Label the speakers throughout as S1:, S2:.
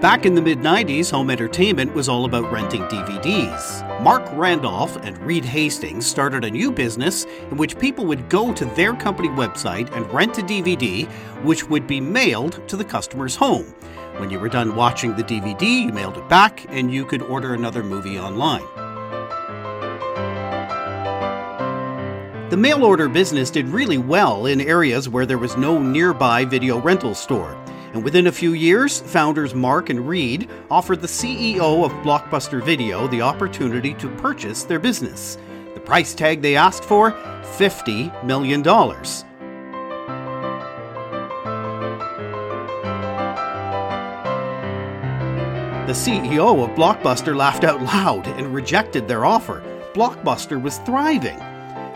S1: Back in the mid 90s, home entertainment was all about renting DVDs. Marc Randolph and Reed Hastings started a new business in which people would go to their company website and rent a DVD, which would be mailed to the customer's home. When you were done watching the DVD, you mailed it back and you could order another movie online. The mail order business did really well in areas where there was no nearby video rental store. And within a few years, founders Marc and Reed offered the CEO of Blockbuster Video the opportunity to purchase their business. The price tag they asked for $50 million. The CEO of Blockbuster laughed out loud and rejected their offer. Blockbuster was thriving.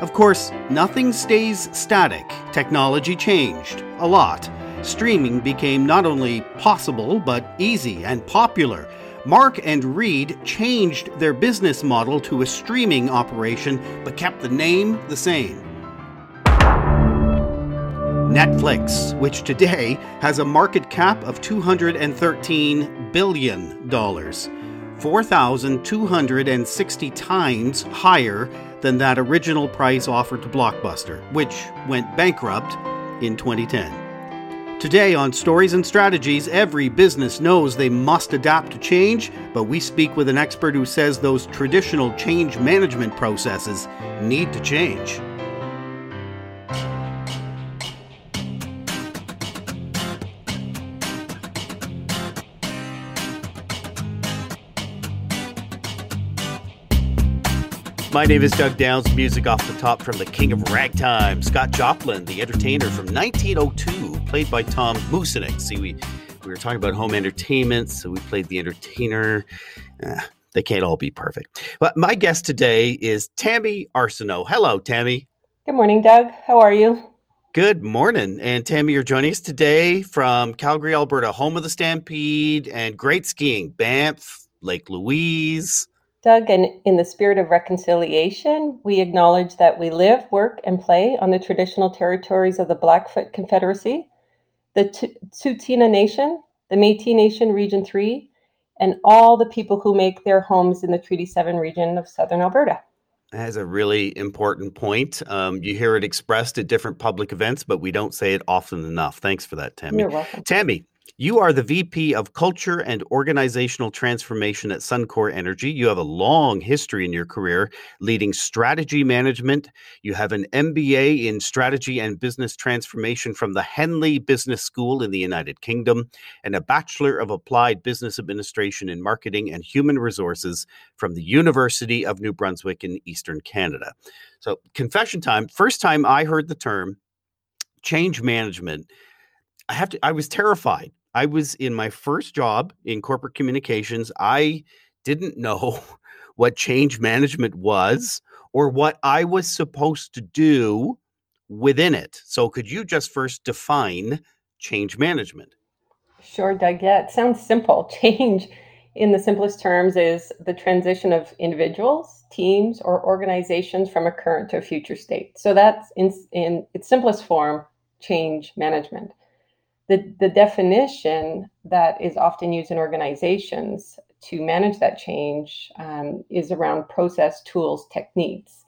S1: Of course, nothing stays static. Technology changed a lot streaming became not only possible, but easy and popular. Marc and Reed changed their business model to a streaming operation, but kept the name the same. Netflix, which today has a market cap of $213 billion, 4,260 times higher than that original price offered to Blockbuster, which went bankrupt in 2010. Today on Stories and Strategies, every business knows they must adapt to change, but we speak with an expert who says those traditional change management processes need to change. My name is Doug Downs. Music off the top from the king of ragtime, Scott Joplin, the entertainer from 1902, played by Tom Musinec. See, we, we were talking about home entertainment, so we played the entertainer. Eh, they can't all be perfect. But my guest today is Tammy Arseneau. Hello, Tammy.
S2: Good morning, Doug. How are you?
S1: Good morning. And Tammy, you're joining us today from Calgary, Alberta, home of the Stampede and great skiing, Banff, Lake Louise.
S2: Doug, and in the spirit of reconciliation, we acknowledge that we live, work, and play on the traditional territories of the Blackfoot Confederacy, the Tsuut'ina Nation, the Métis Nation Region 3, and all the people who make their homes in the Treaty 7 region of southern Alberta.
S1: That is a really important point. Um, you hear it expressed at different public events, but we don't say it often enough. Thanks for that, Tammy.
S2: You're welcome.
S1: Tammy, you are the VP of Culture and Organizational Transformation at Suncor Energy. You have a long history in your career leading strategy management. You have an MBA in strategy and business transformation from the Henley Business School in the United Kingdom and a Bachelor of Applied Business Administration in Marketing and Human Resources from the University of New Brunswick in Eastern Canada. So, confession time first time I heard the term change management. I have to I was terrified I was in my first job in corporate communications. I didn't know what change management was or what I was supposed to do within it. So, could you just first define change management?
S2: Sure, Doug. Yeah, it sounds simple. Change, in the simplest terms, is the transition of individuals, teams, or organizations from a current to a future state. So, that's in, in its simplest form change management the, the definition that is often used in organizations to manage that change um, is around process, tools, techniques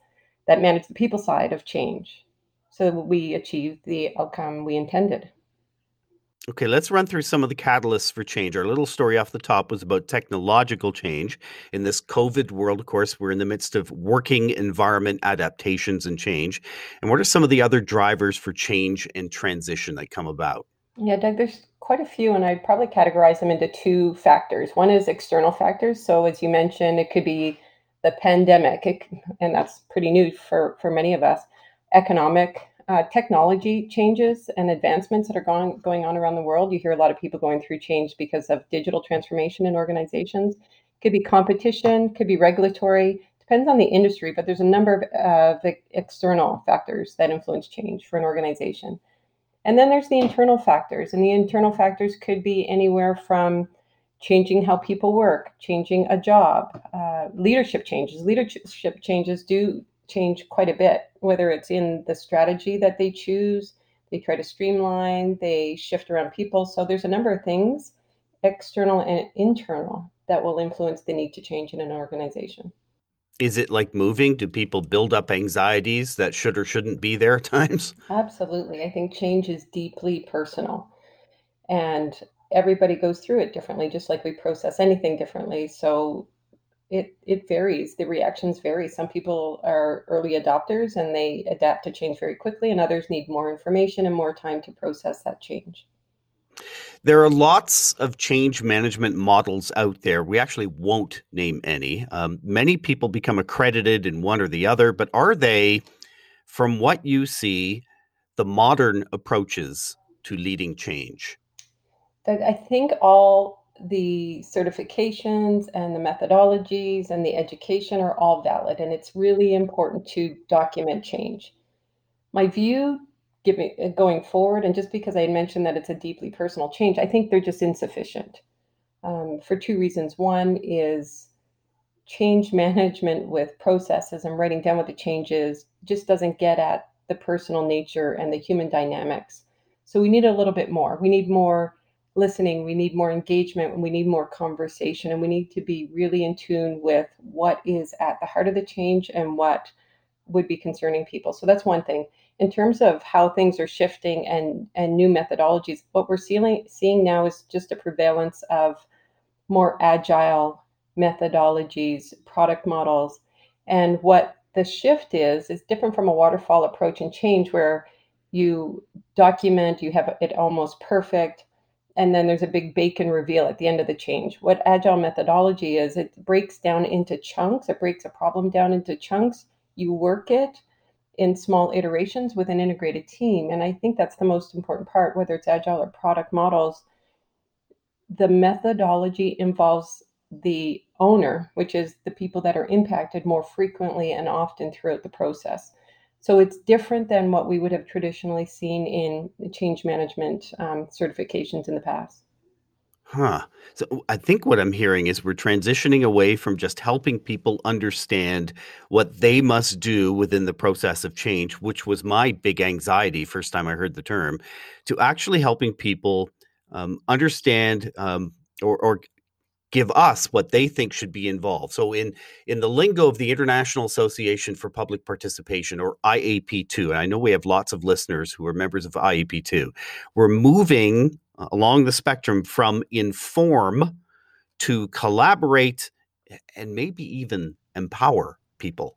S2: that manage the people side of change so we achieve the outcome we intended.
S1: Okay, let's run through some of the catalysts for change. Our little story off the top was about technological change. In this COVID world, of course, we're in the midst of working environment adaptations and change. And what are some of the other drivers for change and transition that come about?
S2: Yeah, Doug, there's quite a few, and I'd probably categorize them into two factors. One is external factors. So, as you mentioned, it could be the pandemic, it, and that's pretty new for, for many of us. Economic, uh, technology changes and advancements that are going, going on around the world. You hear a lot of people going through change because of digital transformation in organizations. Could be competition, could be regulatory, depends on the industry, but there's a number of uh, external factors that influence change for an organization. And then there's the internal factors, and the internal factors could be anywhere from changing how people work, changing a job, uh, leadership changes. Leadership changes do change quite a bit, whether it's in the strategy that they choose, they try to streamline, they shift around people. So there's a number of things external and internal, that will influence the need to change in an organization.
S1: Is it like moving? Do people build up anxieties that should or shouldn't be there at times?
S2: Absolutely. I think change is deeply personal. And everybody goes through it differently, just like we process anything differently. So it it varies. The reactions vary. Some people are early adopters and they adapt to change very quickly, and others need more information and more time to process that change.
S1: There are lots of change management models out there. We actually won't name any. Um, many people become accredited in one or the other, but are they, from what you see, the modern approaches to leading change?
S2: I think all the certifications and the methodologies and the education are all valid, and it's really important to document change. My view giving uh, going forward, and just because I had mentioned that it's a deeply personal change, I think they're just insufficient um, for two reasons. One is change management with processes and writing down what the change is just doesn't get at the personal nature and the human dynamics. So we need a little bit more. We need more listening, we need more engagement, and we need more conversation, and we need to be really in tune with what is at the heart of the change and what would be concerning people. So that's one thing. In terms of how things are shifting and and new methodologies, what we're seeing seeing now is just a prevalence of more agile methodologies, product models, and what the shift is is different from a waterfall approach and change where you document, you have it almost perfect, and then there's a big bacon reveal at the end of the change. What agile methodology is, it breaks down into chunks, it breaks a problem down into chunks. You work it in small iterations with an integrated team. And I think that's the most important part, whether it's agile or product models. The methodology involves the owner, which is the people that are impacted more frequently and often throughout the process. So it's different than what we would have traditionally seen in change management um, certifications in the past.
S1: Huh. So I think what I'm hearing is we're transitioning away from just helping people understand what they must do within the process of change, which was my big anxiety first time I heard the term, to actually helping people um, understand um, or, or give us what they think should be involved. So in in the lingo of the International Association for Public Participation or IAP2, and I know we have lots of listeners who are members of IAP2, we're moving uh, along the spectrum from inform to collaborate and maybe even empower people.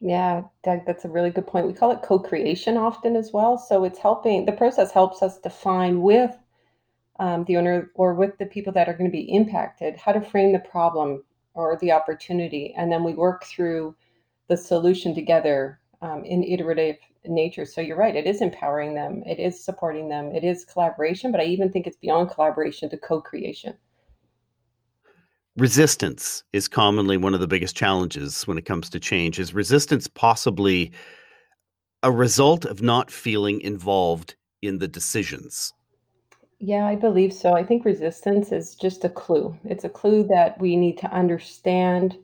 S2: Yeah, Doug, that's a really good point. We call it co-creation often as well. So it's helping the process helps us define with um, the owner or with the people that are going to be impacted how to frame the problem or the opportunity and then we work through the solution together um, in iterative nature so you're right it is empowering them it is supporting them it is collaboration but i even think it's beyond collaboration to co-creation
S1: resistance is commonly one of the biggest challenges when it comes to change is resistance possibly a result of not feeling involved in the decisions
S2: yeah, I believe so. I think resistance is just a clue. It's a clue that we need to understand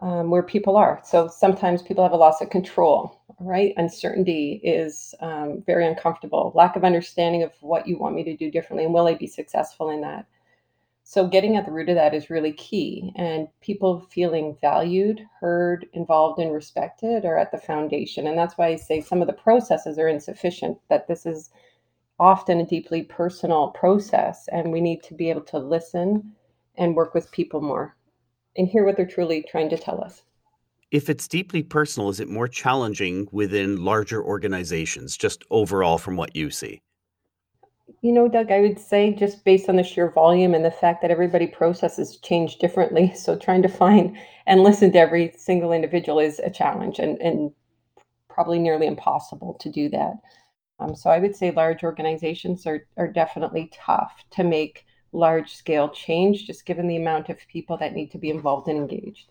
S2: um, where people are. So sometimes people have a loss of control, right? Uncertainty is um, very uncomfortable. Lack of understanding of what you want me to do differently, and will I be successful in that? So getting at the root of that is really key. And people feeling valued, heard, involved, and respected are at the foundation. And that's why I say some of the processes are insufficient. That this is often a deeply personal process, and we need to be able to listen and work with people more and hear what they're truly trying to tell us.
S1: If it's deeply personal, is it more challenging within larger organizations, just overall from what you see?
S2: You know, Doug, I would say just based on the sheer volume and the fact that everybody processes change differently. So trying to find and listen to every single individual is a challenge and, and probably nearly impossible to do that. Um, so I would say large organizations are, are definitely tough to make large scale change, just given the amount of people that need to be involved and engaged.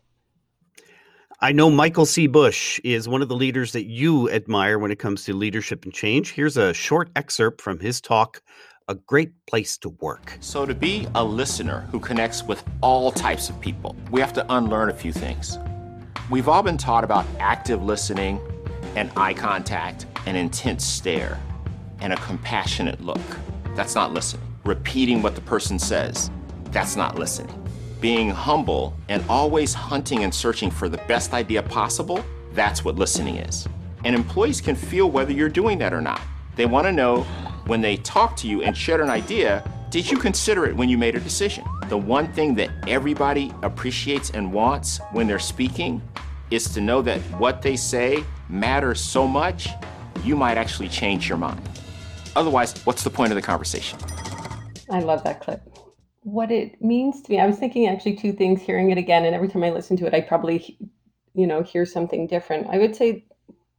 S1: I know Michael C. Bush is one of the leaders that you admire when it comes to leadership and change. Here's a short excerpt from his talk, A Great Place to Work.
S3: So, to be a listener who connects with all types of people, we have to unlearn a few things. We've all been taught about active listening and eye contact, an intense stare, and a compassionate look. That's not listening. Repeating what the person says. that's not listening. Being humble and always hunting and searching for the best idea possible, that's what listening is. And employees can feel whether you're doing that or not. They want to know when they talk to you and share an idea, did you consider it when you made a decision? The one thing that everybody appreciates and wants when they're speaking is to know that what they say matters so much, you might actually change your mind. Otherwise, what's the point of the conversation?
S2: I love that clip. What it means to me, I was thinking actually two things hearing it again, and every time I listen to it, I probably, you know, hear something different. I would say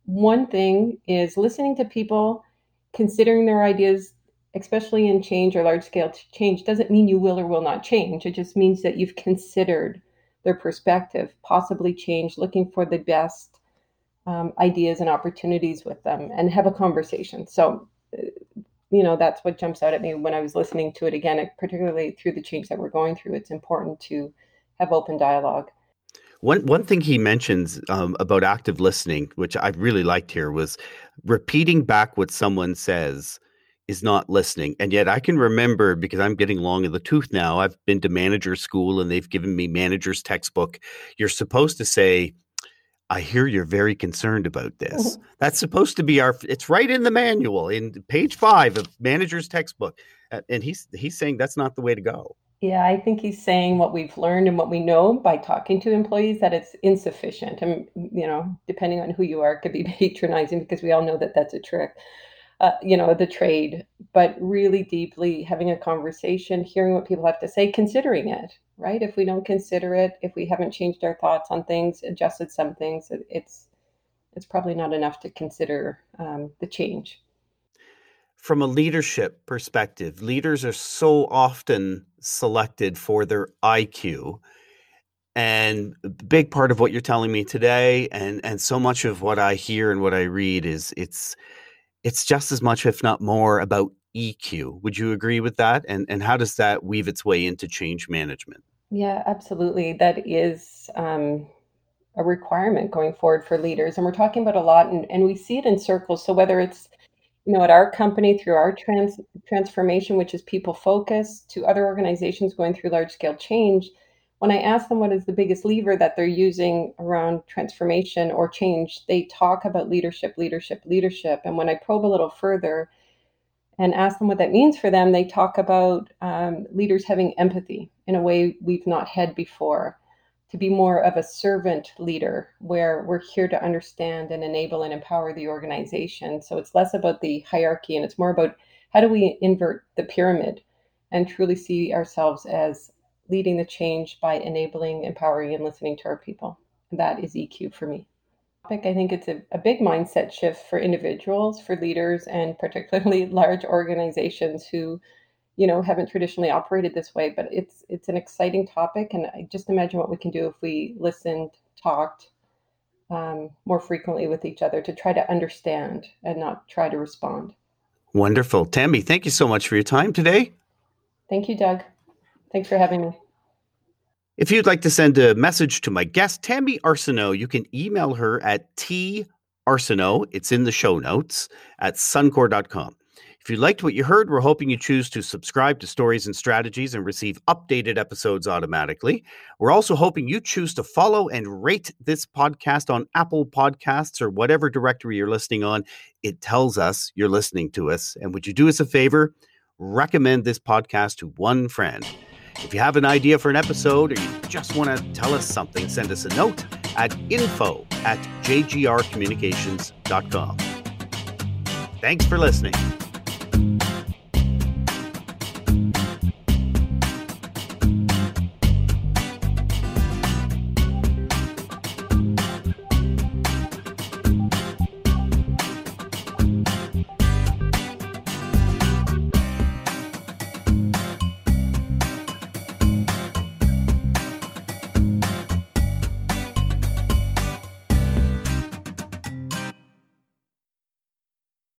S2: one thing is listening to people, considering their ideas, especially in change or large scale change, doesn't mean you will or will not change. It just means that you've considered their perspective, possibly change, looking for the best um, ideas and opportunities with them, and have a conversation. So, uh, you know, that's what jumps out at me when I was listening to it again, particularly through the change that we're going through. It's important to have open dialogue.
S1: One one thing he mentions um, about active listening, which I really liked here, was repeating back what someone says is not listening. And yet I can remember because I'm getting long in the tooth now. I've been to manager school and they've given me manager's textbook. You're supposed to say, I hear you're very concerned about this. That's supposed to be our it's right in the manual in page 5 of manager's textbook. And he's he's saying that's not the way to go.
S2: Yeah, I think he's saying what we've learned and what we know by talking to employees that it's insufficient. And, you know, depending on who you are, it could be patronizing because we all know that that's a trick, uh, you know, the trade. But really deeply having a conversation, hearing what people have to say, considering it, right? If we don't consider it, if we haven't changed our thoughts on things, adjusted some things, it's it's probably not enough to consider um, the change
S1: from a leadership perspective, leaders are so often selected for their IQ. And big part of what you're telling me today and and so much of what I hear and what I read is it's it's just as much if not more about EQ. Would you agree with that? And and how does that weave its way into change management?
S2: Yeah, absolutely. That is um, a requirement going forward for leaders. And we're talking about a lot and, and we see it in circles. So whether it's you know, at our company through our trans transformation, which is people focused, to other organizations going through large scale change, when I ask them what is the biggest lever that they're using around transformation or change, they talk about leadership, leadership, leadership. And when I probe a little further and ask them what that means for them, they talk about um, leaders having empathy in a way we've not had before to be more of a servant leader where we're here to understand and enable and empower the organization. So it's less about the hierarchy and it's more about how do we invert the pyramid and truly see ourselves as leading the change by enabling, empowering, and listening to our people. That is EQ for me. I think it's a, a big mindset shift for individuals, for leaders, and particularly large organizations who you know haven't traditionally operated this way but it's it's an exciting topic and i just imagine what we can do if we listened talked um, more frequently with each other to try to understand and not try to respond.
S1: Wonderful. Tammy thank you so much for your time today.
S2: Thank you doug. Thanks for having me
S1: if you'd like to send a message to my guest tammy arseneau you can email her at t arseneau it's in the show notes at suncor.com if you liked what you heard, we're hoping you choose to subscribe to Stories and Strategies and receive updated episodes automatically. We're also hoping you choose to follow and rate this podcast on Apple Podcasts or whatever directory you're listening on. It tells us you're listening to us. And would you do us a favor? Recommend this podcast to one friend. If you have an idea for an episode or you just want to tell us something, send us a note at info at jgrcommunications.com. Thanks for listening.